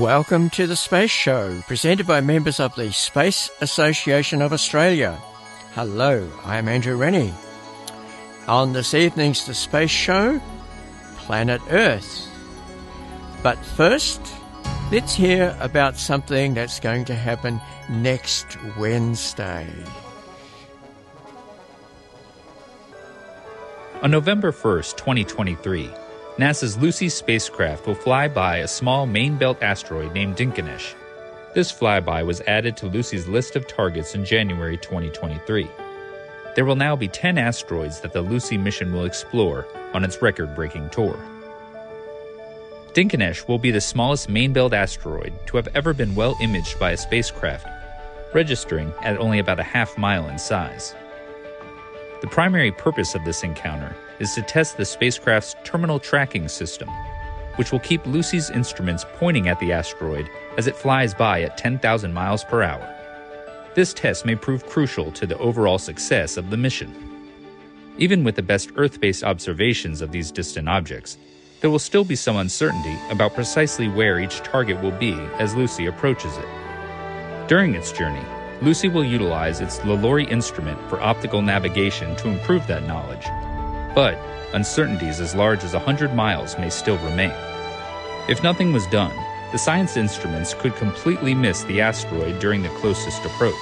Welcome to the Space Show, presented by members of the Space Association of Australia. Hello, I'm Andrew Rennie. On this evening's The Space Show, Planet Earth. But first, let's hear about something that's going to happen next Wednesday. On November 1st, 2023, NASA's Lucy spacecraft will fly by a small main belt asteroid named Dinkinesh. This flyby was added to Lucy's list of targets in January 2023. There will now be 10 asteroids that the Lucy mission will explore on its record breaking tour. Dinkinesh will be the smallest main belt asteroid to have ever been well imaged by a spacecraft, registering at only about a half mile in size. The primary purpose of this encounter is to test the spacecraft's terminal tracking system, which will keep Lucy's instruments pointing at the asteroid as it flies by at 10,000 miles per hour. This test may prove crucial to the overall success of the mission. Even with the best Earth based observations of these distant objects, there will still be some uncertainty about precisely where each target will be as Lucy approaches it. During its journey, Lucy will utilize its L'LORRI instrument for optical navigation to improve that knowledge. But uncertainties as large as 100 miles may still remain. If nothing was done, the science instruments could completely miss the asteroid during the closest approach.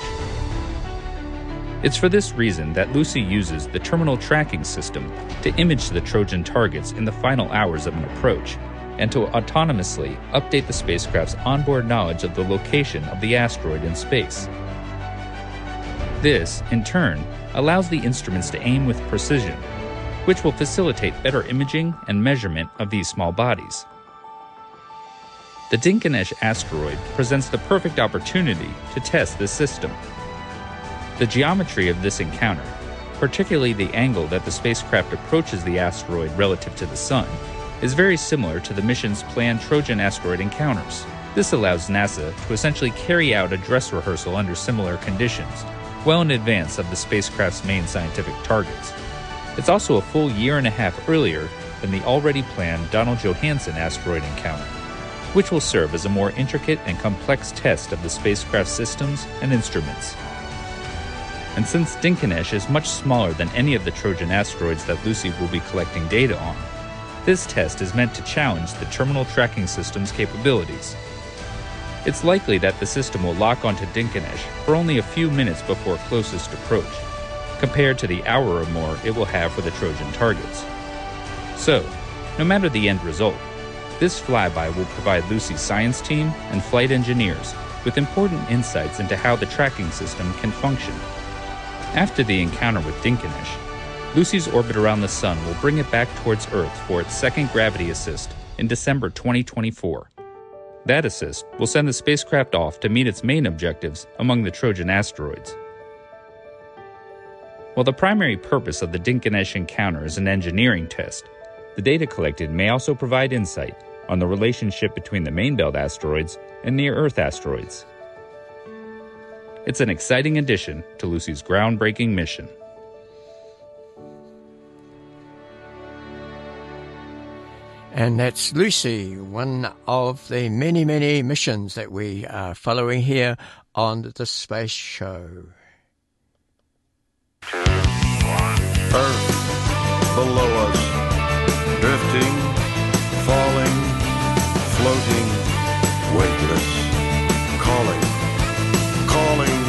It's for this reason that Lucy uses the terminal tracking system to image the Trojan targets in the final hours of an approach and to autonomously update the spacecraft's onboard knowledge of the location of the asteroid in space. This, in turn, allows the instruments to aim with precision, which will facilitate better imaging and measurement of these small bodies. The Dinkinesh asteroid presents the perfect opportunity to test this system. The geometry of this encounter, particularly the angle that the spacecraft approaches the asteroid relative to the Sun, is very similar to the mission's planned Trojan asteroid encounters. This allows NASA to essentially carry out a dress rehearsal under similar conditions well in advance of the spacecraft's main scientific targets. It's also a full year and a half earlier than the already planned Donald Johanson asteroid encounter, which will serve as a more intricate and complex test of the spacecraft systems and instruments. And since Dinkinesh is much smaller than any of the Trojan asteroids that Lucy will be collecting data on, this test is meant to challenge the terminal tracking system's capabilities it's likely that the system will lock onto Dinkinesh for only a few minutes before closest approach, compared to the hour or more it will have for the Trojan targets. So, no matter the end result, this flyby will provide Lucy's science team and flight engineers with important insights into how the tracking system can function. After the encounter with Dinkinesh, Lucy's orbit around the Sun will bring it back towards Earth for its second gravity assist in December 2024. That assist will send the spacecraft off to meet its main objectives among the Trojan asteroids. While the primary purpose of the Dinkinesh encounter is an engineering test, the data collected may also provide insight on the relationship between the main belt asteroids and near Earth asteroids. It's an exciting addition to Lucy's groundbreaking mission. And that's Lucy, one of the many, many missions that we are following here on the Space Show. Earth below us, drifting, falling, floating, weightless, calling, calling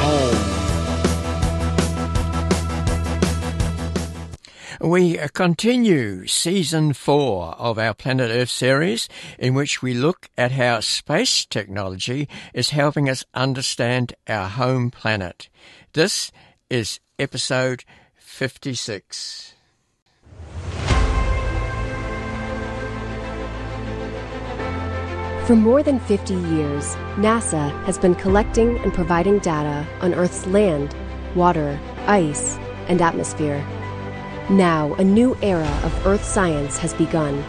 home. We continue season four of our Planet Earth series, in which we look at how space technology is helping us understand our home planet. This is episode 56. For more than 50 years, NASA has been collecting and providing data on Earth's land, water, ice, and atmosphere. Now, a new era of Earth science has begun.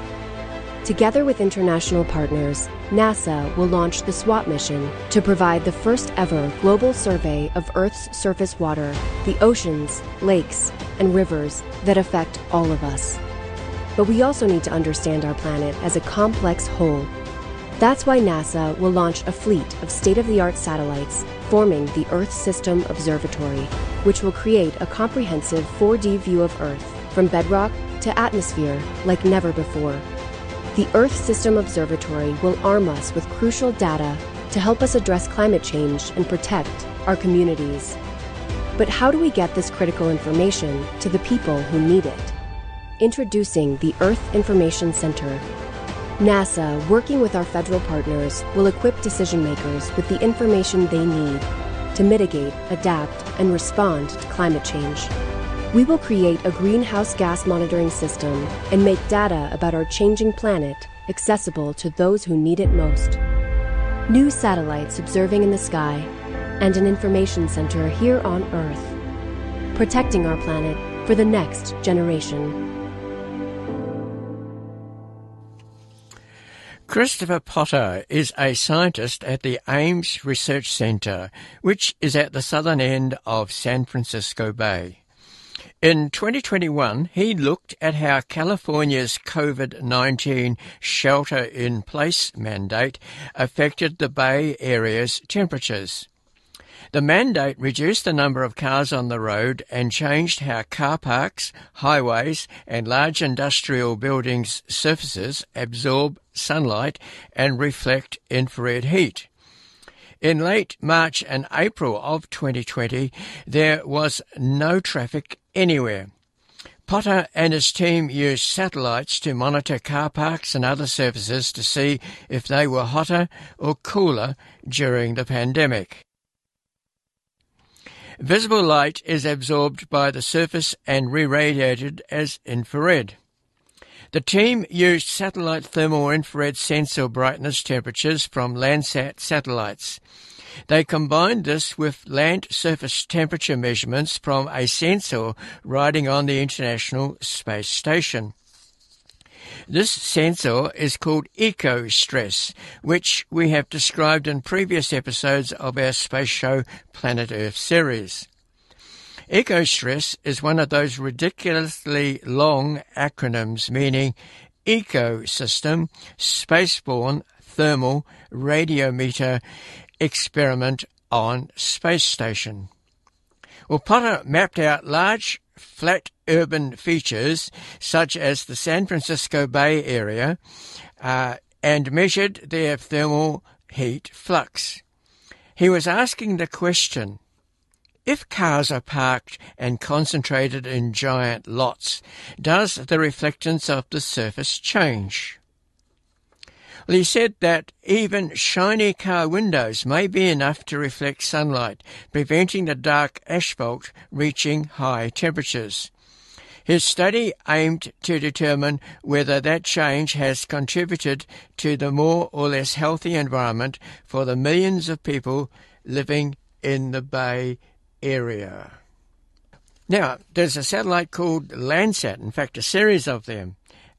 Together with international partners, NASA will launch the SWOT mission to provide the first ever global survey of Earth's surface water, the oceans, lakes, and rivers that affect all of us. But we also need to understand our planet as a complex whole. That's why NASA will launch a fleet of state of the art satellites forming the Earth System Observatory, which will create a comprehensive 4D view of Earth from bedrock to atmosphere like never before. The Earth System Observatory will arm us with crucial data to help us address climate change and protect our communities. But how do we get this critical information to the people who need it? Introducing the Earth Information Center. NASA, working with our federal partners, will equip decision makers with the information they need to mitigate, adapt, and respond to climate change. We will create a greenhouse gas monitoring system and make data about our changing planet accessible to those who need it most. New satellites observing in the sky, and an information center here on Earth, protecting our planet for the next generation. Christopher Potter is a scientist at the Ames Research Center, which is at the southern end of San Francisco Bay. In 2021, he looked at how California's COVID 19 shelter in place mandate affected the Bay Area's temperatures. The mandate reduced the number of cars on the road and changed how car parks, highways, and large industrial buildings' surfaces absorb sunlight and reflect infrared heat. In late March and April of 2020, there was no traffic anywhere. Potter and his team used satellites to monitor car parks and other surfaces to see if they were hotter or cooler during the pandemic. Visible light is absorbed by the surface and re-radiated as infrared. The team used satellite thermal infrared sensor brightness temperatures from Landsat satellites. They combined this with land surface temperature measurements from a sensor riding on the International Space Station. This sensor is called EcoStress, which we have described in previous episodes of our Space Show Planet Earth series. EcoStress is one of those ridiculously long acronyms meaning ecosystem, spaceborne, thermal, radiometer, experiment on space station. Well, Potter mapped out large flat urban features such as the San Francisco Bay Area uh, and measured their thermal heat flux. He was asking the question if cars are parked and concentrated in giant lots, does the reflectance of the surface change? Well, he said that even shiny car windows may be enough to reflect sunlight, preventing the dark asphalt reaching high temperatures. His study aimed to determine whether that change has contributed to the more or less healthy environment for the millions of people living in the Bay area. Now, there's a satellite called Landsat, in fact, a series of them.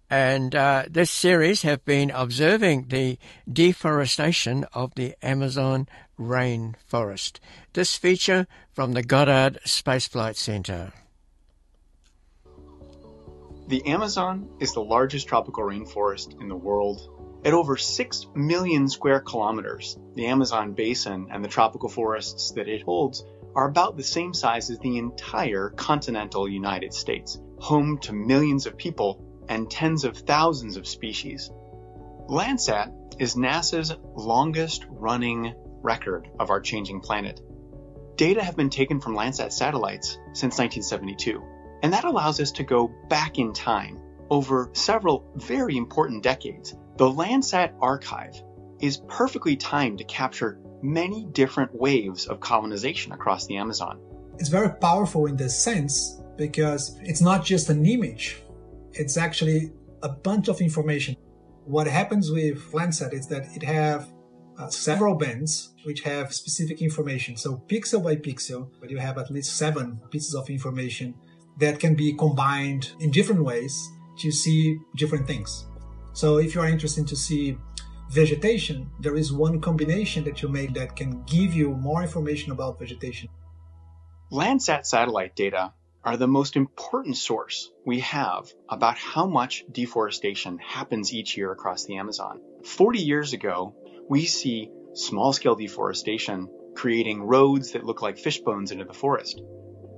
And uh, this series have been observing the deforestation of the Amazon rainforest. This feature from the Goddard Space Flight Center. The Amazon is the largest tropical rainforest in the world. At over 6 million square kilometers, the Amazon basin and the tropical forests that it holds are about the same size as the entire continental United States, home to millions of people and tens of thousands of species. Landsat is NASA's longest running record of our changing planet. Data have been taken from Landsat satellites since 1972, and that allows us to go back in time over several very important decades. The Landsat archive is perfectly timed to capture many different waves of colonization across the Amazon. It's very powerful in this sense because it's not just an image, it's actually a bunch of information. What happens with Landsat is that it have uh, several bands which have specific information. So pixel by pixel, but you have at least seven pieces of information that can be combined in different ways to see different things. So if you are interested to see vegetation, there is one combination that you make that can give you more information about vegetation. Landsat satellite data are the most important source we have about how much deforestation happens each year across the Amazon. 40 years ago, we see small scale deforestation creating roads that look like fish bones into the forest.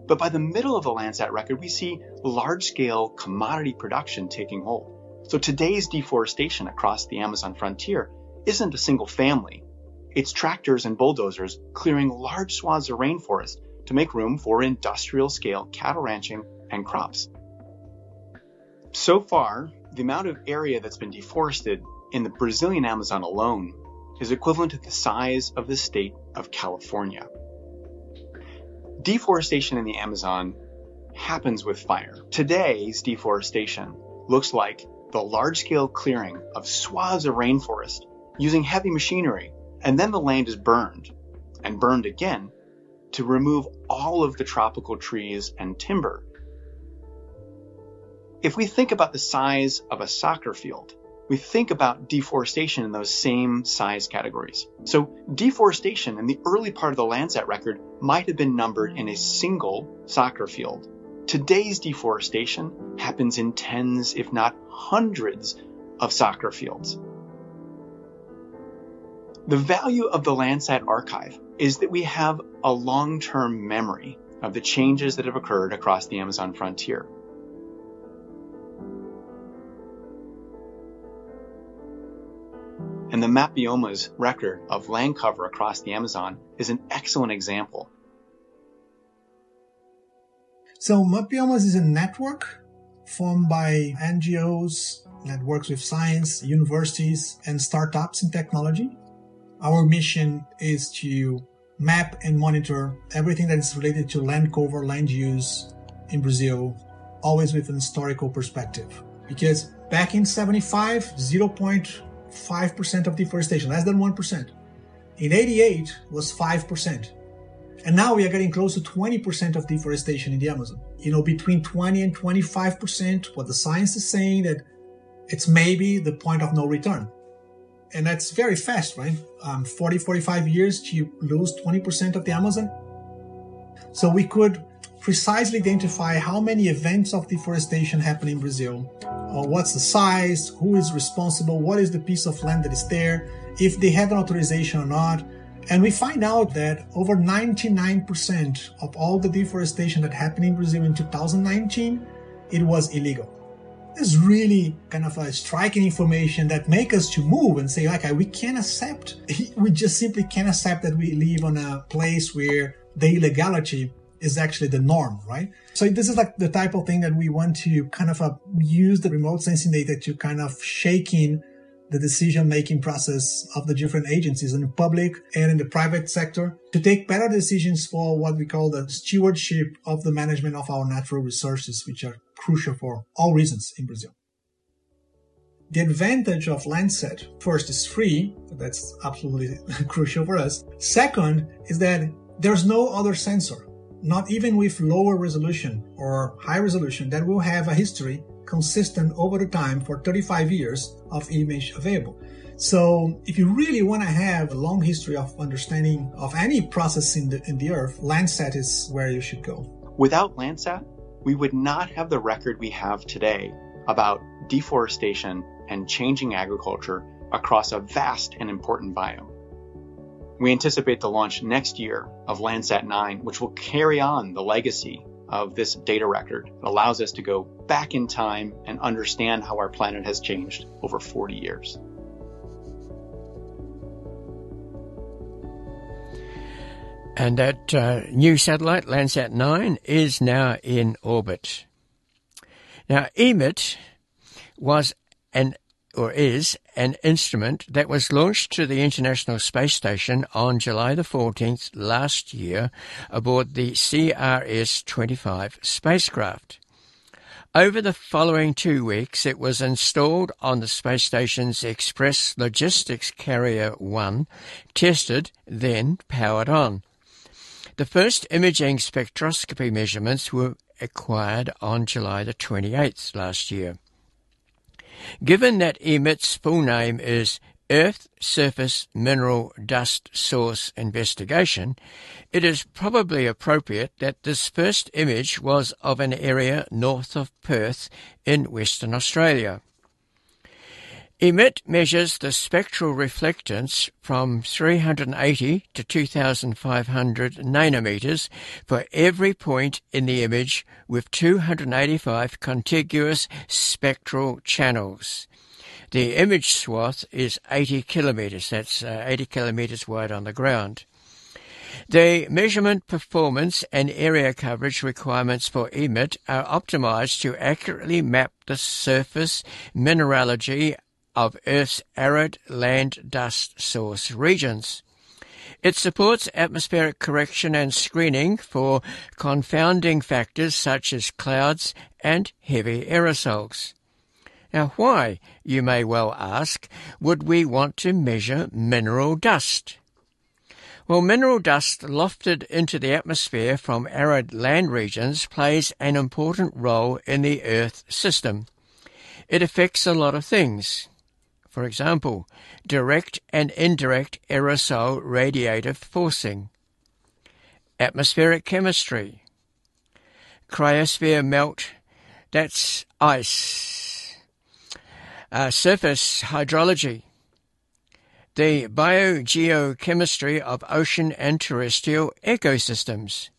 But by the middle of the Landsat record, we see large scale commodity production taking hold. So today's deforestation across the Amazon frontier isn't a single family. It's tractors and bulldozers clearing large swaths of rainforest to make room for industrial scale cattle ranching and crops. So far, the amount of area that's been deforested in the Brazilian Amazon alone is equivalent to the size of the state of California. Deforestation in the Amazon happens with fire. Today's deforestation looks like the large scale clearing of swaths of rainforest using heavy machinery, and then the land is burned and burned again to remove all of the tropical trees and timber. If we think about the size of a soccer field, we think about deforestation in those same size categories. So deforestation in the early part of the Landsat record might have been numbered in a single soccer field. Today's deforestation happens in tens, if not hundreds, of soccer fields. The value of the Landsat archive is that we have a long-term memory of the changes that have occurred across the Amazon frontier. And the MapBiomas record of land cover across the Amazon is an excellent example. So Mapbiomas is a network formed by NGOs that works with science, universities, and startups in technology. Our mission is to map and monitor everything that is related to land cover, land use in Brazil, always with an historical perspective. Because back in 75, 0.5% of deforestation, less than 1%. In 88 was 5%. And now we are getting close to 20% of deforestation in the Amazon. You know, between 20 and 25%, what the science is saying that it's maybe the point of no return. And that's very fast, right? Um, 40, 45 years to lose 20% of the Amazon. So we could precisely identify how many events of deforestation happen in Brazil, or what's the size, who is responsible, what is the piece of land that is there, if they have an authorization or not. And we find out that over 99% of all the deforestation that happened in Brazil in 2019, it was illegal. It's really kind of a striking information that make us to move and say, like, we can't accept, we just simply can't accept that we live on a place where the illegality is actually the norm, right? So this is like the type of thing that we want to kind of uh, use the remote sensing data to kind of shake in the decision making process of the different agencies in the public and in the private sector to take better decisions for what we call the stewardship of the management of our natural resources, which are crucial for all reasons in Brazil. The advantage of Landsat, first, is free. That's absolutely crucial for us. Second is that there's no other sensor not even with lower resolution or high resolution, that will have a history consistent over the time for 35 years of image available. So if you really want to have a long history of understanding of any process in the, in the earth, Landsat is where you should go. Without Landsat, we would not have the record we have today about deforestation and changing agriculture across a vast and important biome. We anticipate the launch next year of Landsat 9, which will carry on the legacy of this data record. It allows us to go back in time and understand how our planet has changed over 40 years. And that uh, new satellite, Landsat 9, is now in orbit. Now, EMIT was an or is an instrument that was launched to the International Space Station on July the 14th last year aboard the CRS-25 spacecraft. Over the following two weeks, it was installed on the space station's Express Logistics Carrier 1, tested, then powered on. The first imaging spectroscopy measurements were acquired on July the 28th last year. Given that EMIT's full name is Earth Surface Mineral Dust Source Investigation, it is probably appropriate that this first image was of an area north of Perth in Western Australia. EMIT measures the spectral reflectance from 380 to 2500 nanometers for every point in the image with 285 contiguous spectral channels. The image swath is 80 kilometers, that's uh, 80 kilometers wide on the ground. The measurement performance and area coverage requirements for EMIT are optimized to accurately map the surface mineralogy of Earth's arid land dust source regions. It supports atmospheric correction and screening for confounding factors such as clouds and heavy aerosols. Now, why, you may well ask, would we want to measure mineral dust? Well, mineral dust lofted into the atmosphere from arid land regions plays an important role in the Earth system. It affects a lot of things. For example, direct and indirect aerosol radiative forcing, atmospheric chemistry, cryosphere melt, that's ice, uh, surface hydrology, the biogeochemistry of ocean and terrestrial ecosystems.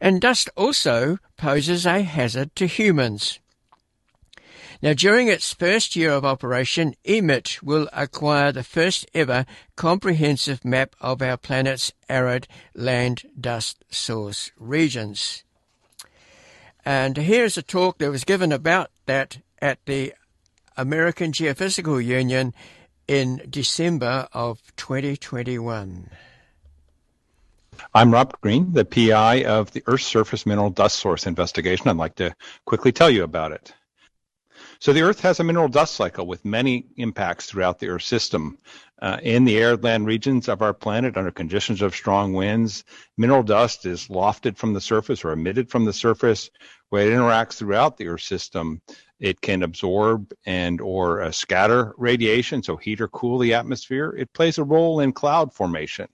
And dust also poses a hazard to humans. Now, during its first year of operation, EMIT will acquire the first ever comprehensive map of our planet's arid land dust source regions. And here's a talk that was given about that at the American Geophysical Union in December of 2021. I'm Robert Green, the PI of the Earth's Surface Mineral Dust Source Investigation. I'd like to quickly tell you about it. So the Earth has a mineral dust cycle with many impacts throughout the Earth system. Uh, in the arid land regions of our planet, under conditions of strong winds, mineral dust is lofted from the surface or emitted from the surface, where it interacts throughout the Earth system. It can absorb and or uh, scatter radiation, so heat or cool the atmosphere. It plays a role in cloud formation.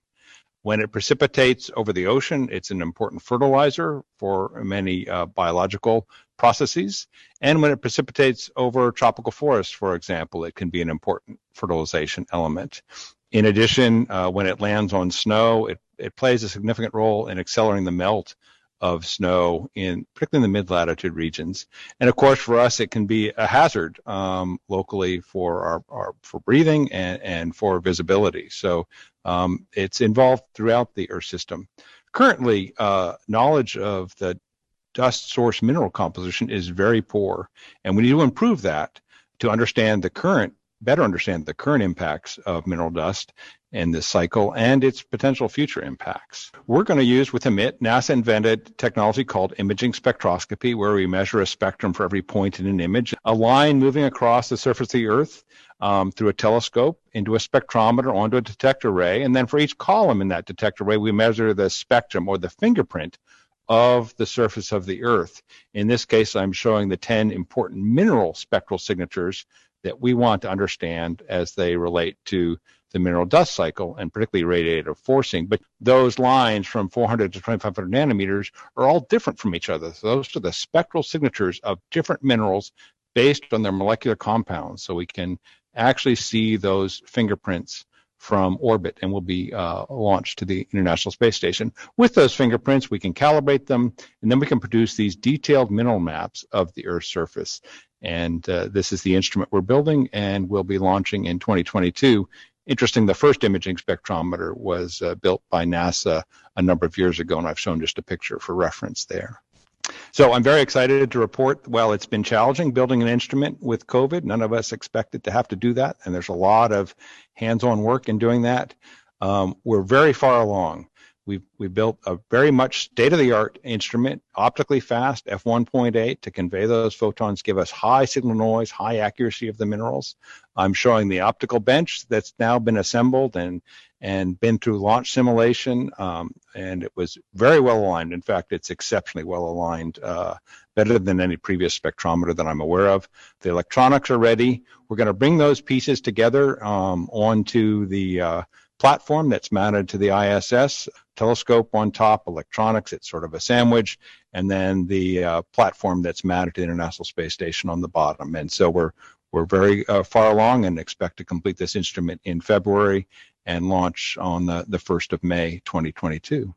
When it precipitates over the ocean, it's an important fertilizer for many uh, biological processes. And when it precipitates over tropical forests, for example, it can be an important fertilization element. In addition, uh, when it lands on snow, it, it plays a significant role in accelerating the melt of snow in particularly in the mid-latitude regions. And of course, for us, it can be a hazard um, locally for our, our, for breathing and, and for visibility. So um, it's involved throughout the Earth system. Currently, uh, knowledge of the dust source mineral composition is very poor, and we need to improve that to understand the current, better understand the current impacts of mineral dust in this cycle and its potential future impacts. We're going to use with EMIT, NASA invented technology called imaging spectroscopy, where we measure a spectrum for every point in an image, a line moving across the surface of the Earth um, through a telescope into a spectrometer onto a detector array, and then for each column in that detector array, we measure the spectrum or the fingerprint of the surface of the Earth. In this case, I'm showing the 10 important mineral spectral signatures that we want to understand as they relate to the mineral dust cycle and particularly radiative forcing. But those lines from 400 to 2500 nanometers are all different from each other. So those are the spectral signatures of different minerals based on their molecular compounds. So we can actually see those fingerprints from orbit and will be uh, launched to the International Space Station. With those fingerprints, we can calibrate them, and then we can produce these detailed mineral maps of the Earth's surface. And uh, this is the instrument we're building and we'll be launching in 2022. Interesting, the first imaging spectrometer was uh, built by NASA a number of years ago, and I've shown just a picture for reference there. So I'm very excited to report. Well, it's been challenging building an instrument with COVID. None of us expected to have to do that, and there's a lot of hands-on work in doing that. Um, we're very far along. We've, we built a very much state-of-the-art instrument, optically fast, f1.8, to convey those photons, give us high signal noise, high accuracy of the minerals. I'm showing the optical bench that's now been assembled and and been through launch simulation, um, and it was very well aligned. In fact, it's exceptionally well aligned, uh, better than any previous spectrometer that I'm aware of. The electronics are ready. We're going to bring those pieces together um, onto the uh, platform that's mounted to the ISS, telescope on top, electronics, it's sort of a sandwich, and then the uh, platform that's mounted to the International Space Station on the bottom. And so we're we're very uh, far along and expect to complete this instrument in February and launch on the, the 1st of May 2022.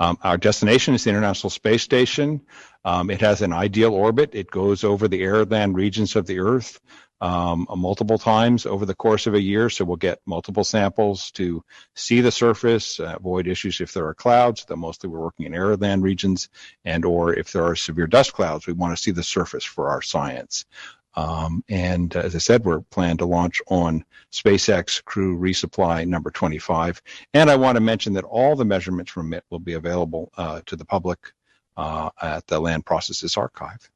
Um, our destination is the International Space Station. Um, it has an ideal orbit. It goes over the arid land regions of the Earth um, multiple times over the course of a year. So we'll get multiple samples to see the surface, uh, avoid issues if there are clouds. Though mostly we're working in arid land regions, and or if there are severe dust clouds, we want to see the surface for our science. Um, and uh, as I said, we're planned to launch on SpaceX Crew Resupply number 25. And I want to mention that all the measurements from EMIT will be available uh, to the public uh, at the Land Processes Archive.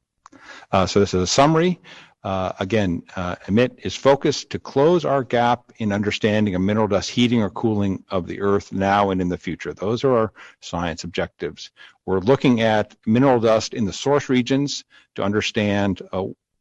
Uh, so this is a summary. Uh, again, uh, EMIT is focused to close our gap in understanding of mineral dust heating or cooling of the Earth now and in the future. Those are our science objectives. We're looking at mineral dust in the source regions to understand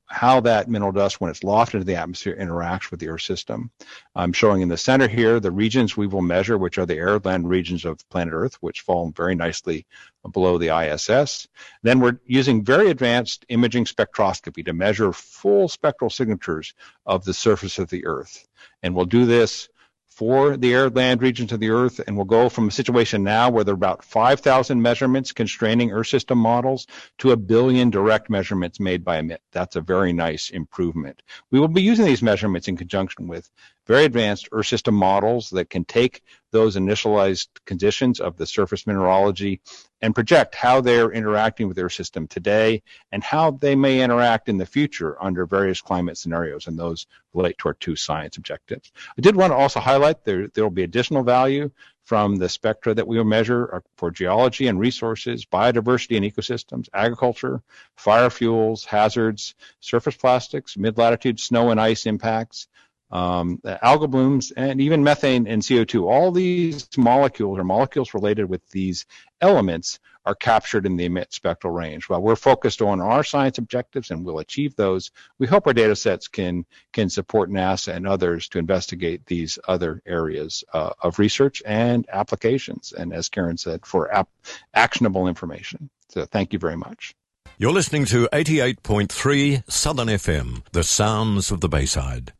how that mineral dust, when it's lofted into the atmosphere, interacts with the Earth system. I'm showing in the center here the regions we will measure, which are the arid land regions of planet Earth, which fall very nicely below the ISS. Then we're using very advanced imaging spectroscopy to measure full spectral signatures of the surface of the Earth. And we'll do this for the arid land regions of the Earth, and we'll go from a situation now where there are about 5,000 measurements constraining Earth system models to a billion direct measurements made by EMIT. That's a very nice improvement. We will be using these measurements in conjunction with very advanced Earth system models that can take those initialized conditions of the surface mineralogy and project how they're interacting with their system today and how they may interact in the future under various climate scenarios. And those relate to our two science objectives. I did want to also highlight there, will be additional value from the spectra that we will measure uh, for geology and resources, biodiversity and ecosystems, agriculture, fire fuels, hazards, surface plastics, mid-latitude snow and ice impacts, um, algal blooms, and even methane and CO2. All these molecules or molecules related with these elements are captured in the EMIT spectral range. While we're focused on our science objectives and we'll achieve those, we hope our data sets can, can support NASA and others to investigate these other areas uh, of research and applications. And as Karen said, for ap- actionable information. So thank you very much. You're listening to 88.3 Southern FM, the sounds of the Bayside.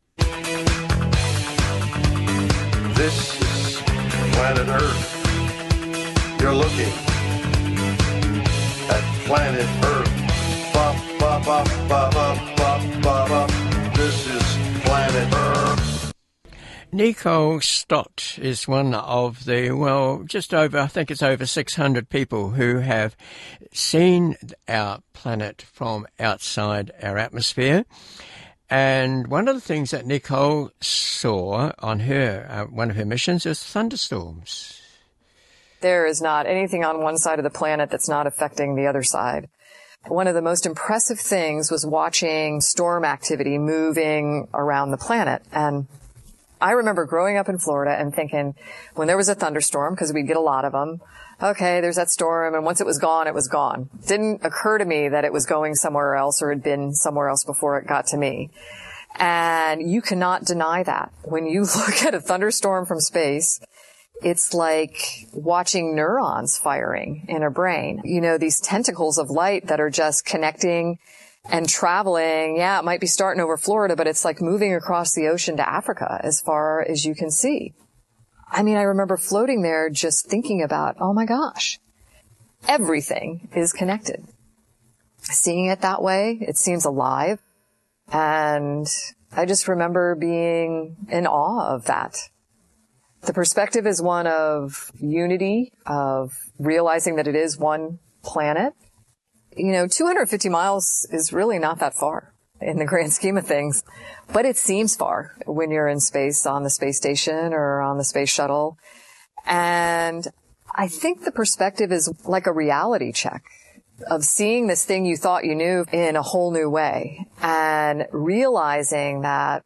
This is planet Earth. You're looking at planet Earth. Ba, ba, ba, ba, ba, ba, ba. This is planet Earth. Nicole Stott is one of the, well, just over, I think it's over 600 people who have seen our planet from outside our atmosphere. And one of the things that Nicole saw on her uh, one of her missions is thunderstorms. There is not anything on one side of the planet that's not affecting the other side. One of the most impressive things was watching storm activity moving around the planet. And I remember growing up in Florida and thinking when there was a thunderstorm, because we'd get a lot of them, okay, there's that storm, and once it was gone, it was gone. Didn't occur to me that it was going somewhere else or had been somewhere else before it got to me. And you cannot deny that. When you look at a thunderstorm from space, it's like watching neurons firing in a brain. You know, these tentacles of light that are just connecting and traveling. Yeah, it might be starting over Florida, but it's like moving across the ocean to Africa as far as you can see. I mean, I remember floating there just thinking about, oh my gosh, everything is connected. Seeing it that way, it seems alive. And I just remember being in awe of that. The perspective is one of unity, of realizing that it is one planet. You know, 250 miles is really not that far in the grand scheme of things. But it seems far when you're in space on the space station or on the space shuttle. And I think the perspective is like a reality check of seeing this thing you thought you knew in a whole new way and realizing that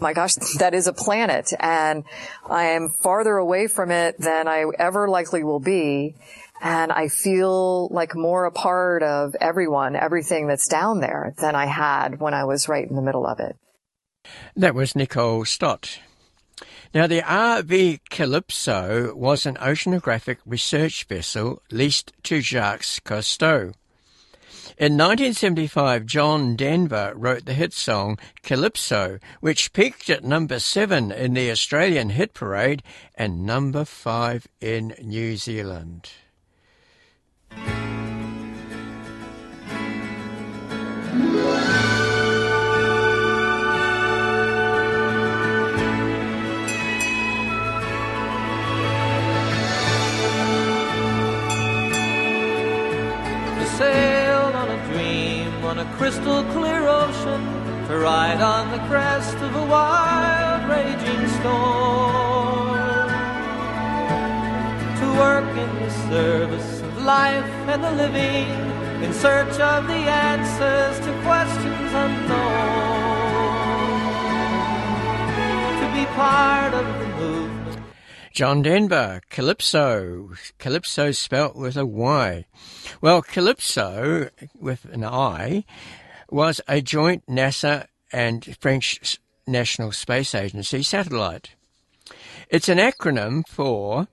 my gosh, that is a planet and I am farther away from it than I ever likely will be and I feel like more a part of everyone, everything that's down there than I had when I was right in the middle of it. That was Nicole Stott. Now, the RV Calypso was an oceanographic research vessel leased to Jacques Cousteau. In 1975, John Denver wrote the hit song Calypso, which peaked at number seven in the Australian hit parade and number five in New Zealand. Crystal clear ocean to ride on the crest of a wild raging storm. To work in the service life and the living in search of the answers to questions unknown to be part of the movement John Denver, Calypso. Calypso spelt with a Y. Well, CALIPSO, with an I, was a joint NASA and French National Space Agency satellite. It's an acronym for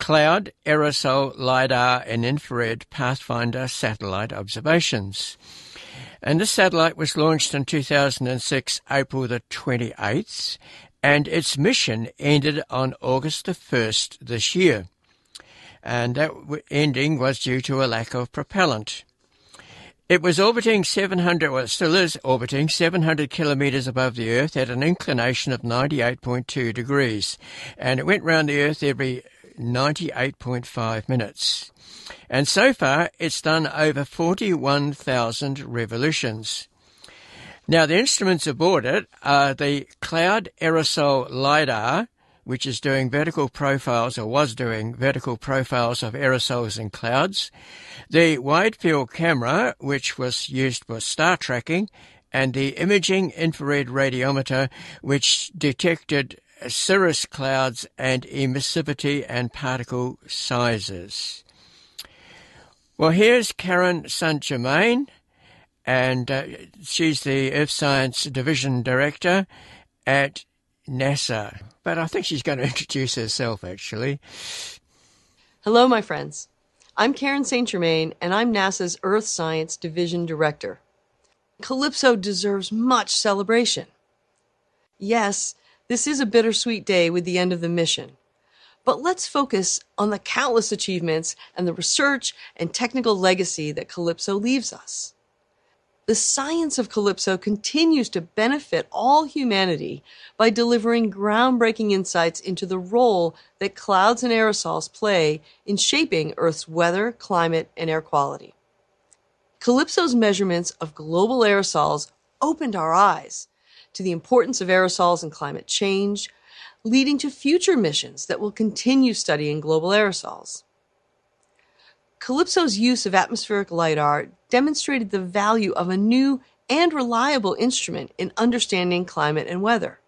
Cloud Aerosol LiDAR and Infrared Pathfinder Satellite Observations. And this satellite was launched in 2006, April the 28th, and its mission ended on August the 1st this year and that ending was due to a lack of propellant. It was orbiting 700, well, it still is orbiting 700 kilometers above the Earth at an inclination of 98.2 degrees, and it went round the Earth every 98.5 minutes. And so far, it's done over 41,000 revolutions. Now, the instruments aboard it are the Cloud Aerosol LiDAR, which is doing vertical profiles or was doing vertical profiles of aerosols and clouds, the wide field camera, which was used for star tracking, and the imaging infrared radiometer, which detected cirrus clouds and emissivity and particle sizes. Well, here's Karen St. Germain, and uh, she's the Earth Science Division Director at NASA. But I think she's going to introduce herself actually. Hello, my friends. I'm Karen St. Germain, and I'm NASA's Earth Science Division Director. CALIPSO deserves much celebration. Yes, this is a bittersweet day with the end of the mission. But let's focus on the countless achievements and the research and technical legacy that CALIPSO leaves us the science of CALIPSO continues to benefit all humanity by delivering groundbreaking insights into the role that clouds and aerosols play in shaping Earth's weather, climate, and air quality. CALIPSO's measurements of global aerosols opened our eyes to the importance of aerosols and climate change, leading to future missions that will continue studying global aerosols. CALIPSO's use of atmospheric LIDAR demonstrated the value of a new and reliable instrument in understanding climate and weather.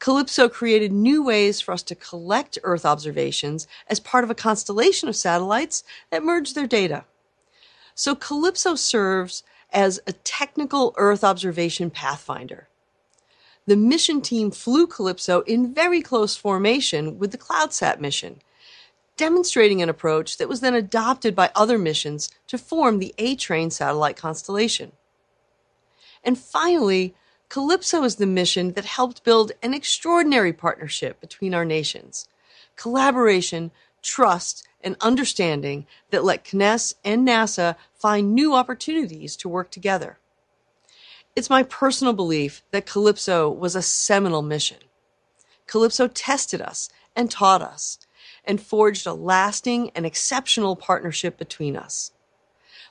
CALIPSO created new ways for us to collect Earth observations as part of a constellation of satellites that merge their data. So CALIPSO serves as a technical Earth observation pathfinder. The mission team flew CALIPSO in very close formation with the CloudSat mission, demonstrating an approach that was then adopted by other missions to form the A Train satellite constellation. And finally, CALIPSO is the mission that helped build an extraordinary partnership between our nations. Collaboration, trust, and understanding that let CNES and NASA find new opportunities to work together. It's my personal belief that CALIPSO was a seminal mission. CALIPSO tested us and taught us and forged a lasting and exceptional partnership between us.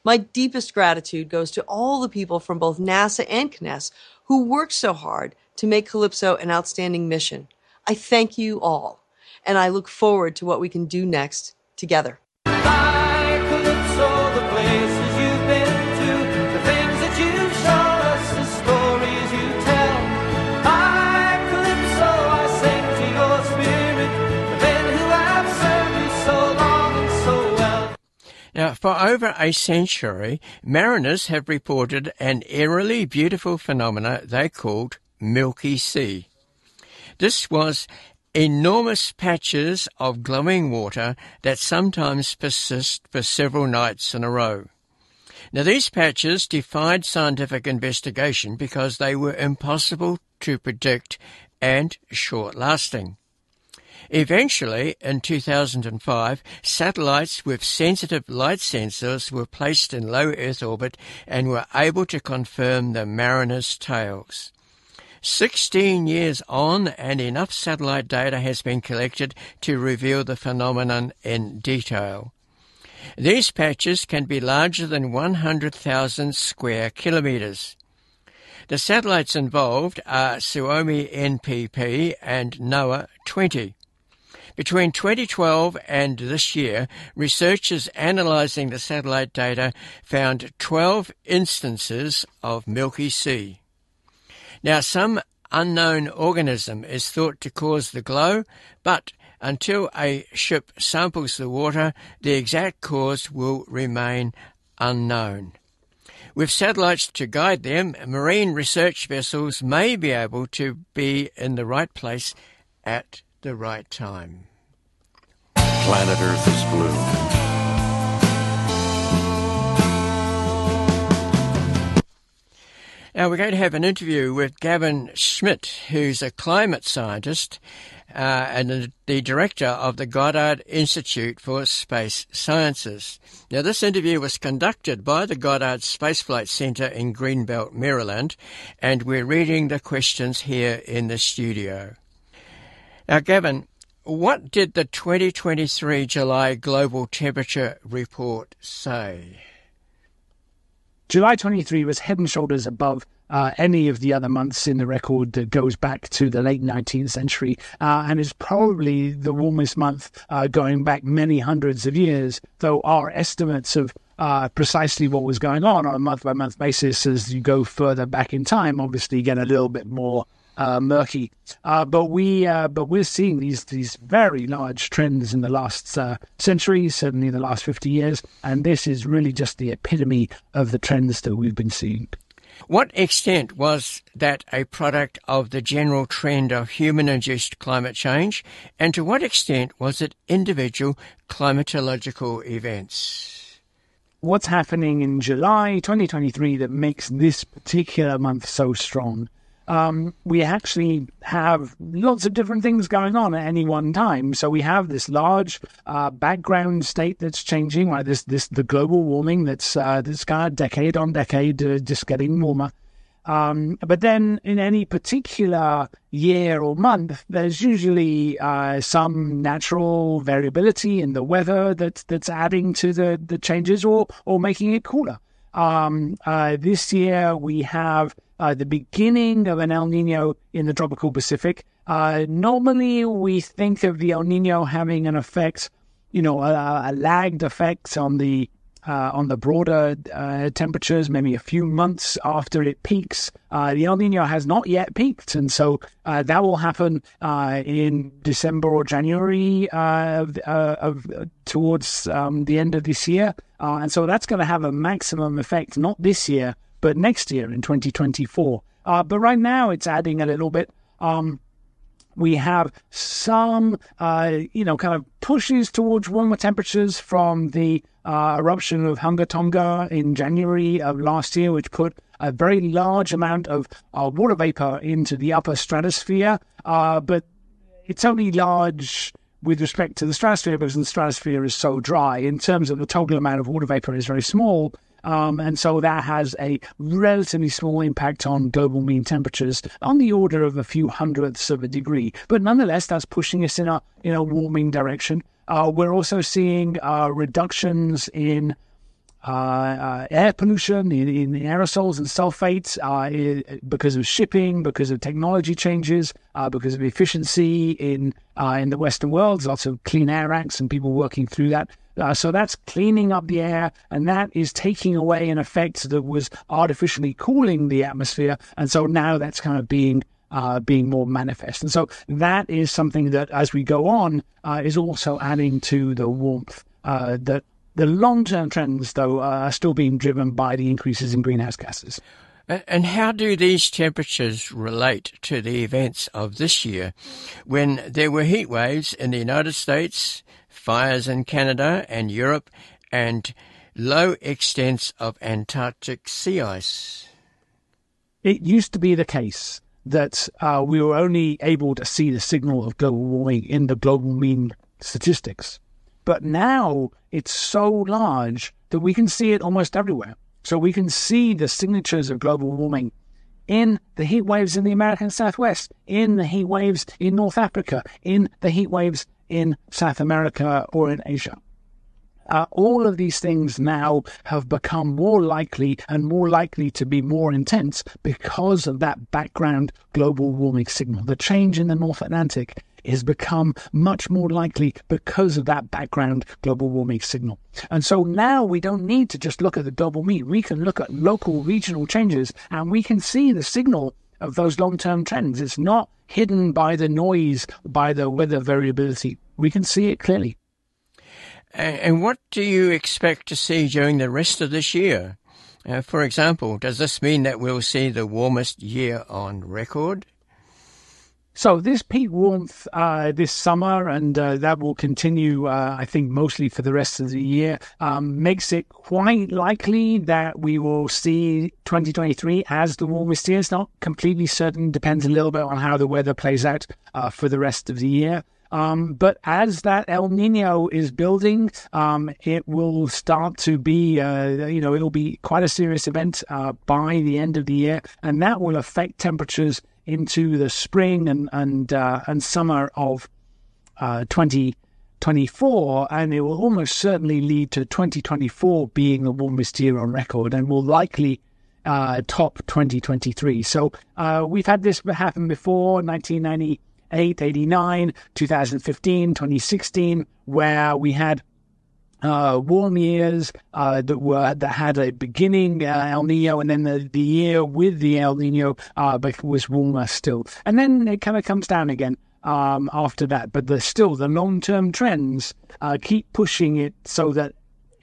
My deepest gratitude goes to all the people from both NASA and CNES who worked so hard to make CALIPSO an outstanding mission. I thank you all, and I look forward to what we can do next together. Now, for over a century, mariners have reported an eerily beautiful phenomena they called Milky Sea. This was enormous patches of glowing water that sometimes persist for several nights in a row. Now, these patches defied scientific investigation because they were impossible to predict and short lasting. Eventually, in 2005, satellites with sensitive light sensors were placed in low Earth orbit and were able to confirm the mariner's tales. 16 years on and enough satellite data has been collected to reveal the phenomenon in detail. These patches can be larger than 100,000 square kilometres. The satellites involved are Suomi NPP and NOAA 20. Between 2012 and this year, researchers analysing the satellite data found 12 instances of Milky Sea. Now, some unknown organism is thought to cause the glow, but until a ship samples the water, the exact cause will remain unknown. With satellites to guide them, marine research vessels may be able to be in the right place at the right time. Planet Earth is blue. Now we're going to have an interview with Gavin Schmidt, who's a climate scientist uh, and the director of the Goddard Institute for Space Sciences. Now, this interview was conducted by the Goddard Space Flight Center in Greenbelt, Maryland, and we're reading the questions here in the studio. Now, Gavin, what did the 2023 July Global Temperature Report say? July 23 was head and shoulders above uh, any of the other months in the record that goes back to the late 19th century uh, and is probably the warmest month uh, going back many hundreds of years, though our estimates of uh, precisely what was going on on a month by month basis as you go further back in time obviously get a little bit more uh, murky. Uh, but we uh, but we're seeing these these very large trends in the last uh, century, certainly in the last fifty years, and this is really just the epitome of the trends that we've been seeing. What extent was that a product of the general trend of human induced climate change, and to what extent was it individual climatological events? What's happening in July 2023 that makes this particular month so strong? Um, we actually have lots of different things going on at any one time. So we have this large uh, background state that's changing, right? This this the global warming that's uh, that's kind of decade on decade uh, just getting warmer. Um, but then in any particular year or month, there's usually uh, some natural variability in the weather that's that's adding to the, the changes or or making it cooler. Um, uh, this year we have uh, the beginning of an El Nino in the tropical Pacific. Uh, normally, we think of the El Nino having an effect, you know, a, a lagged effect on the uh, on the broader uh, temperatures, maybe a few months after it peaks. Uh, the El Nino has not yet peaked, and so uh, that will happen uh, in December or January uh, of, of towards um, the end of this year, and so that's going to have a maximum effect not this year, but next year in 2024. Uh, but right now it's adding a little bit. Um, we have some, uh, you know, kind of pushes towards warmer temperatures from the uh, eruption of Hunga Tonga in January of last year, which put a very large amount of uh, water vapor into the upper stratosphere. Uh, but it's only large with respect to the stratosphere because the stratosphere is so dry. In terms of the total amount of water vapor is very small. Um, and so that has a relatively small impact on global mean temperatures on the order of a few hundredths of a degree. But nonetheless, that's pushing us in a, in a warming direction. Uh, we're also seeing uh, reductions in uh, uh, air pollution, in, in, aerosols and sulfates, uh, because of shipping, because of technology changes, uh, because of efficiency in in the Western world. There's lots of clean air acts and people working through that. Uh, so that's cleaning up the air, and that is taking away an effect that was artificially cooling the atmosphere. And so now that's kind of being uh, being more manifest. And so that is something that, as we go on, uh, is also adding to the warmth. Uh, that the long-term trends, though, are still being driven by the increases in greenhouse gases. And how do these temperatures relate to the events of this year when there were heat waves in the United States, fires in Canada and Europe, and low extents of Antarctic sea ice? It used to be the case that uh, we were only able to see the signal of global warming in the global mean statistics. But now it's so large that we can see it almost everywhere. So we can see the signatures of global warming in the heat waves in the American Southwest, in the heat waves in North Africa, in the heat waves in South America or in Asia. Uh, all of these things now have become more likely and more likely to be more intense because of that background global warming signal. The change in the North Atlantic has become much more likely because of that background global warming signal. And so now we don't need to just look at the global mean. We can look at local regional changes and we can see the signal of those long term trends. It's not hidden by the noise, by the weather variability. We can see it clearly. And what do you expect to see during the rest of this year? Uh, for example, does this mean that we'll see the warmest year on record? So this peak warmth uh, this summer, and uh, that will continue, uh, I think, mostly for the rest of the year, um, makes it quite likely that we will see 2023 as the warmest year. It's not completely certain; depends a little bit on how the weather plays out uh, for the rest of the year. Um, but as that El Nino is building, um, it will start to be, uh, you know, it'll be quite a serious event uh, by the end of the year, and that will affect temperatures into the spring and and uh, and summer of uh, 2024, and it will almost certainly lead to 2024 being the warmest year on record, and will likely. Uh, top 2023. So uh, we've had this happen before, 1990, 88, 89, 2015, 2016, where we had uh, warm years uh, that were that had a beginning uh, El Nino, and then the, the year with the El Nino uh, was warmer still, and then it kind of comes down again um, after that. But the still the long term trends uh, keep pushing it so that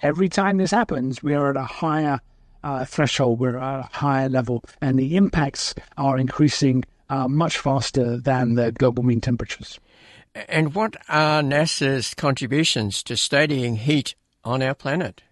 every time this happens, we are at a higher uh, threshold, we're at a higher level, and the impacts are increasing much faster than the global mean temperatures. And what are NASA's contributions to studying heat on our planet?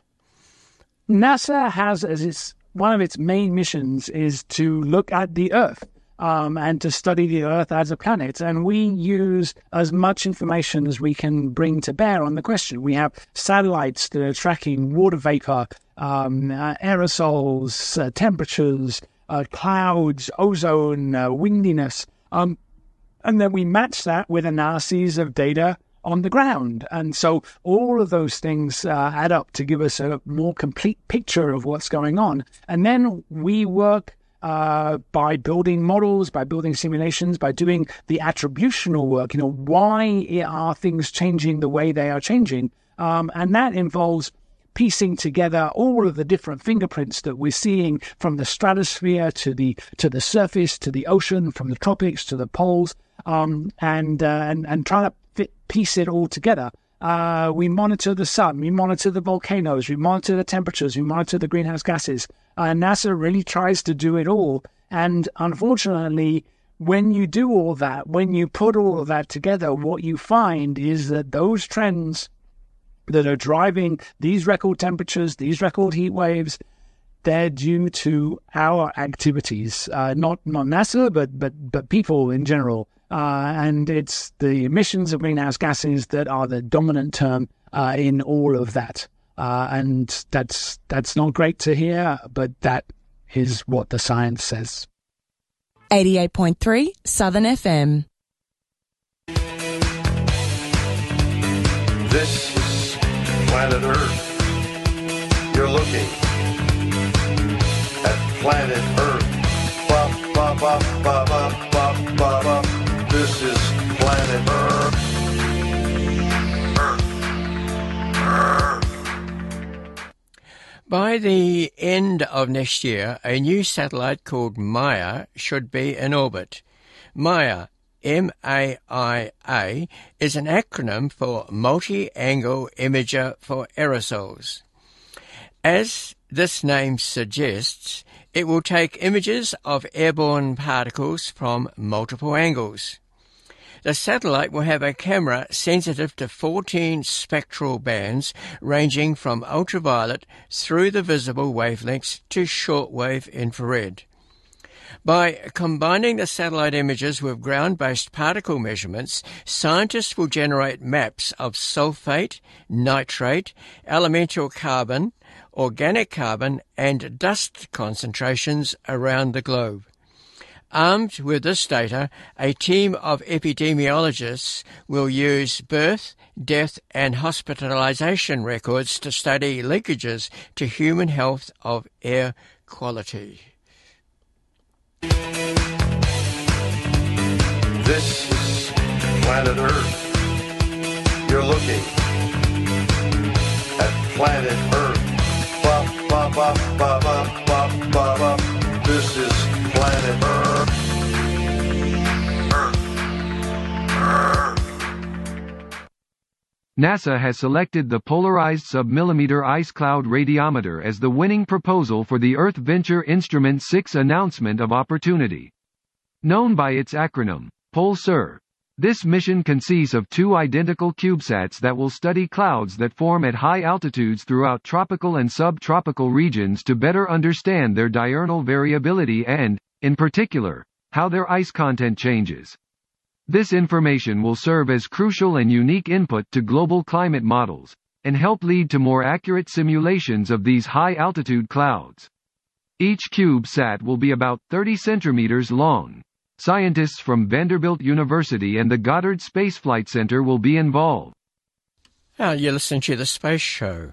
NASA has as its one of its main missions is to look at the Earth um, and to study the Earth as a planet. And we use as much information as we can bring to bear on the question. We have satellites that are tracking water vapor, um, uh, aerosols, uh, temperatures, uh, clouds, ozone, uh, windiness. Um, and then we match that with analyses of data on the ground. And so all of those things uh, add up to give us a more complete picture of what's going on. And then we work uh, by building models, by building simulations, by doing the attributional work. You know, why are things changing the way they are changing? Um, and that involves piecing together all of the different fingerprints that we're seeing from the stratosphere to the to the surface to the ocean, from the tropics to the poles, um, and, uh, and and trying to fit, piece it all together. Uh, we monitor the sun, we monitor the volcanoes, we monitor the temperatures, we monitor the greenhouse gases. Uh, NASA really tries to do it all, and unfortunately, when you do all that, when you put all of that together, what you find is that those trends that are driving these record temperatures, these record heat waves, they're due to our activities, uh, not not NASA, but but but people in general. Uh, and it's the emissions of greenhouse gases that are the dominant term uh, in all of that. Uh, and that's that's not great to hear, but that is what the science says. 88.3 Southern FM. This planet Earth. You're looking at planet Earth. Ba, ba, ba, ba, ba, ba, By the end of next year, a new satellite called MAIA should be in orbit. Maya MAIA is an acronym for Multi-Angle Imager for Aerosols. As this name suggests, it will take images of airborne particles from multiple angles. The satellite will have a camera sensitive to 14 spectral bands ranging from ultraviolet through the visible wavelengths to shortwave infrared. By combining the satellite images with ground based particle measurements, scientists will generate maps of sulfate, nitrate, elemental carbon, organic carbon, and dust concentrations around the globe. Armed with this data, a team of epidemiologists will use birth, death, and hospitalization records to study linkages to human health of air quality. This is planet Earth. You're looking at planet Earth. Ba, ba, ba. This is planet Earth. NASA has selected the Polarized Submillimeter Ice Cloud Radiometer as the winning proposal for the Earth Venture Instrument 6 Announcement of Opportunity. Known by its acronym, PolSIR, this mission consists of two identical CubeSats that will study clouds that form at high altitudes throughout tropical and subtropical regions to better understand their diurnal variability and, in particular, how their ice content changes. This information will serve as crucial and unique input to global climate models, and help lead to more accurate simulations of these high-altitude clouds. Each CubeSat will be about 30 centimeters long. Scientists from Vanderbilt University and the Goddard Space Flight Center will be involved. Now you're listening to The Space Show.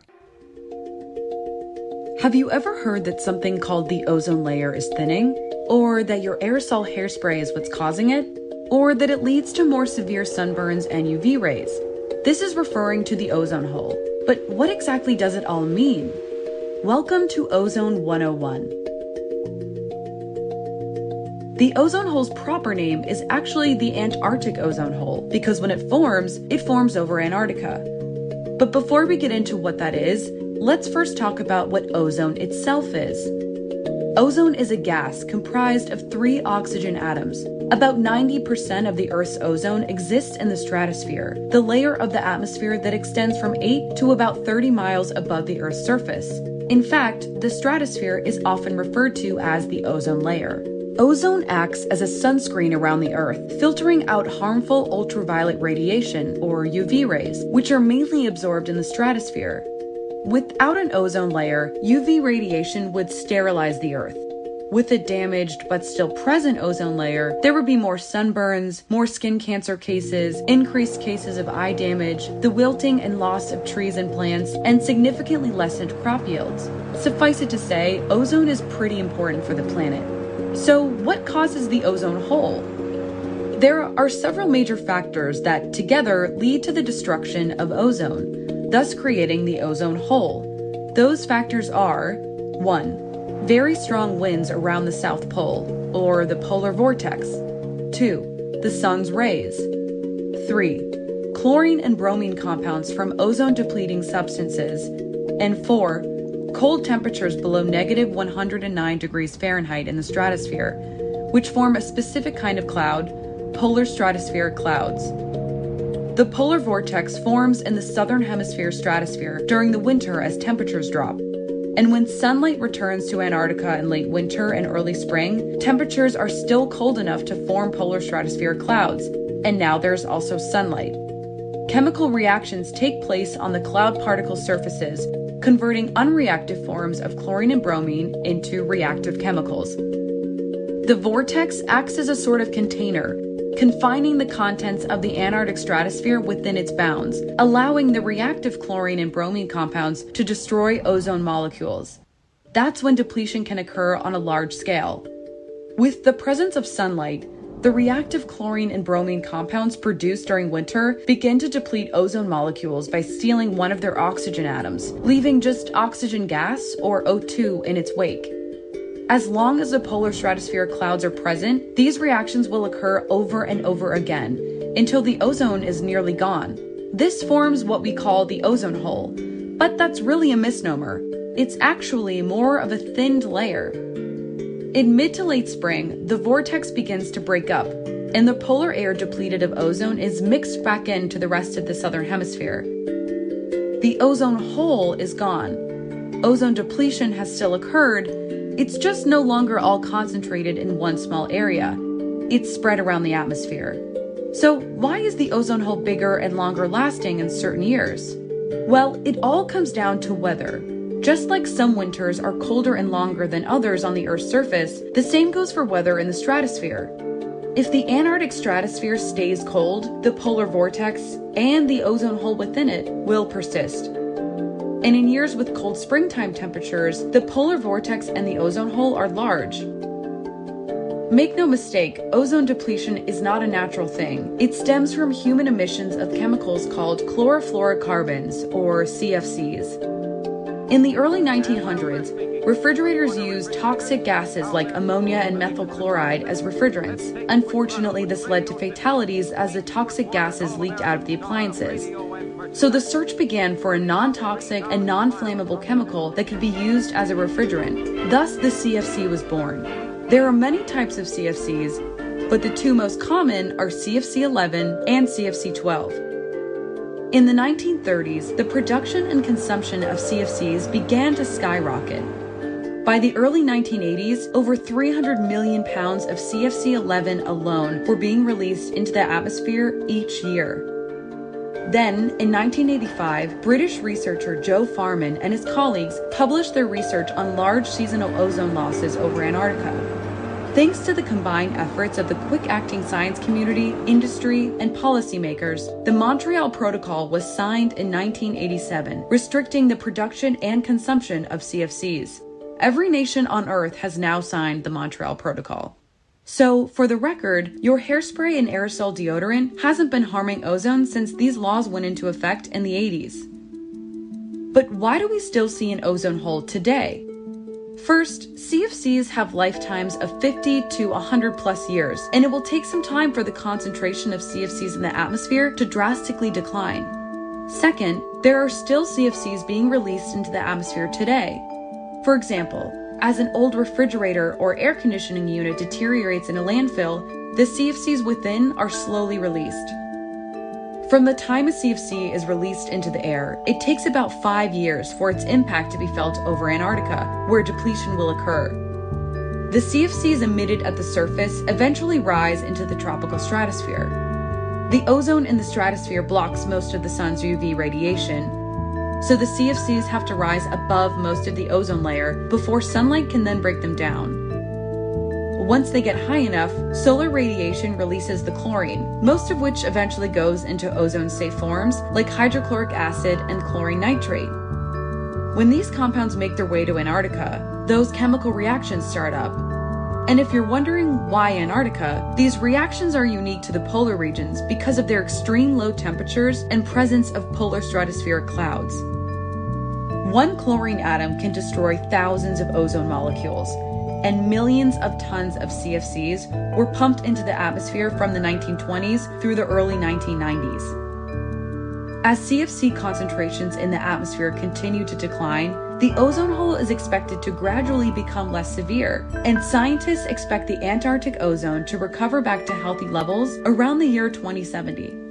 Have you ever heard that something called the ozone layer is thinning? Or that your aerosol hairspray is what's causing it? Or that it leads to more severe sunburns and UV rays. This is referring to the ozone hole. But what exactly does it all mean? Welcome to Ozone 101. The ozone hole's proper name is actually the Antarctic ozone hole because when it forms, it forms over Antarctica. But before we get into what that is, let's first talk about what ozone itself is. Ozone is a gas comprised of three oxygen atoms. About 90% of the Earth's ozone exists in the stratosphere, the layer of the atmosphere that extends from 8 to about 30 miles above the Earth's surface. In fact, the stratosphere is often referred to as the ozone layer. Ozone acts as a sunscreen around the Earth, filtering out harmful ultraviolet radiation, or UV rays, which are mainly absorbed in the stratosphere. Without an ozone layer, UV radiation would sterilize the Earth. With a damaged but still present ozone layer, there would be more sunburns, more skin cancer cases, increased cases of eye damage, the wilting and loss of trees and plants, and significantly lessened crop yields. Suffice it to say, ozone is pretty important for the planet. So, what causes the ozone hole? There are several major factors that together lead to the destruction of ozone thus creating the ozone hole. Those factors are 1. Very strong winds around the South Pole, or the polar vortex. 2. The sun's rays. 3. Chlorine and bromine compounds from ozone depleting substances. And 4. Cold temperatures below negative 109 degrees Fahrenheit in the stratosphere, which form a specific kind of cloud, polar stratospheric clouds. The polar vortex forms in the southern hemisphere stratosphere during the winter as temperatures drop. And when sunlight returns to Antarctica in late winter and early spring, temperatures are still cold enough to form polar stratospheric clouds, and now there's also sunlight. Chemical reactions take place on the cloud particle surfaces, converting unreactive forms of chlorine and bromine into reactive chemicals. The vortex acts as a sort of container, confining the contents of the Antarctic stratosphere within its bounds, allowing the reactive chlorine and bromine compounds to destroy ozone molecules. That's when depletion can occur on a large scale. With the presence of sunlight, the reactive chlorine and bromine compounds produced during winter begin to deplete ozone molecules by stealing one of their oxygen atoms, leaving just oxygen gas, or O2, in its wake. As long as the polar stratosphere clouds are present, these reactions will occur over and over again until the ozone is nearly gone. This forms what we call the ozone hole, but that's really a misnomer. It's actually more of a thinned layer. In mid to late spring, the vortex begins to break up. and the polar air depleted of ozone is mixed back into the rest of the southern hemisphere. The ozone hole is gone. Ozone depletion has still occurred, it's just no longer all concentrated in one small area. It's spread around the atmosphere. So, why is the ozone hole bigger and longer lasting in certain years? Well, it all comes down to weather. Just like some winters are colder and longer than others on the Earth's surface, the same goes for weather in the stratosphere. If the Antarctic stratosphere stays cold, the polar vortex and the ozone hole within it will persist. And in years with cold springtime temperatures, the polar vortex and the ozone hole are large. Make no mistake, ozone depletion is not a natural thing. It stems from human emissions of chemicals called chlorofluorocarbons, or CFCs. In the early 1900s, refrigerators used toxic gases like ammonia and methyl chloride as refrigerants. Unfortunately, this led to fatalities as the toxic gases leaked out of the appliances. So the search began for a non toxic and non flammable chemical that could be used as a refrigerant. Thus, the CFC was born. There are many types of CFCs, but the two most common are CFC 11 and CFC 12. In the 1930s, the production and consumption of CFCs began to skyrocket. By the early 1980s, over 300 million pounds of CFC 11 alone were being released into the atmosphere each year. Then, in 1985, British researcher Joe Farman and his colleagues published their research on large seasonal ozone losses over Antarctica. Thanks to the combined efforts of the quick acting science community, industry, and policymakers, the Montreal Protocol was signed in 1987, restricting the production and consumption of CFCs. Every nation on Earth has now signed the Montreal Protocol. So, for the record, your hairspray and aerosol deodorant hasn't been harming ozone since these laws went into effect in the 80s. But why do we still see an ozone hole today? First, CFCs have lifetimes of 50 to 100 plus years, and it will take some time for the concentration of CFCs in the atmosphere to drastically decline. Second, there are still CFCs being released into the atmosphere today. For example, as an old refrigerator or air conditioning unit deteriorates in a landfill, the CFCs within are slowly released. From the time a CFC is released into the air, it takes about five years for its impact to be felt over Antarctica, where depletion will occur. The CFCs emitted at the surface eventually rise into the tropical stratosphere. The ozone in the stratosphere blocks most of the sun's UV radiation, so the CFCs have to rise above most of the ozone layer before sunlight can then break them down. Once they get high enough, solar radiation releases the chlorine, most of which eventually goes into ozone safe forms like hydrochloric acid and chlorine nitrate. When these compounds make their way to Antarctica, those chemical reactions start up. And if you're wondering why Antarctica, these reactions are unique to the polar regions because of their extreme low temperatures and presence of polar stratospheric clouds. One chlorine atom can destroy thousands of ozone molecules, and millions of tons of CFCs were pumped into the atmosphere from the 1920s through the early 1990s. As CFC concentrations in the atmosphere continue to decline, the ozone hole is expected to gradually become less severe, and scientists expect the Antarctic ozone to recover back to healthy levels around the year 2070.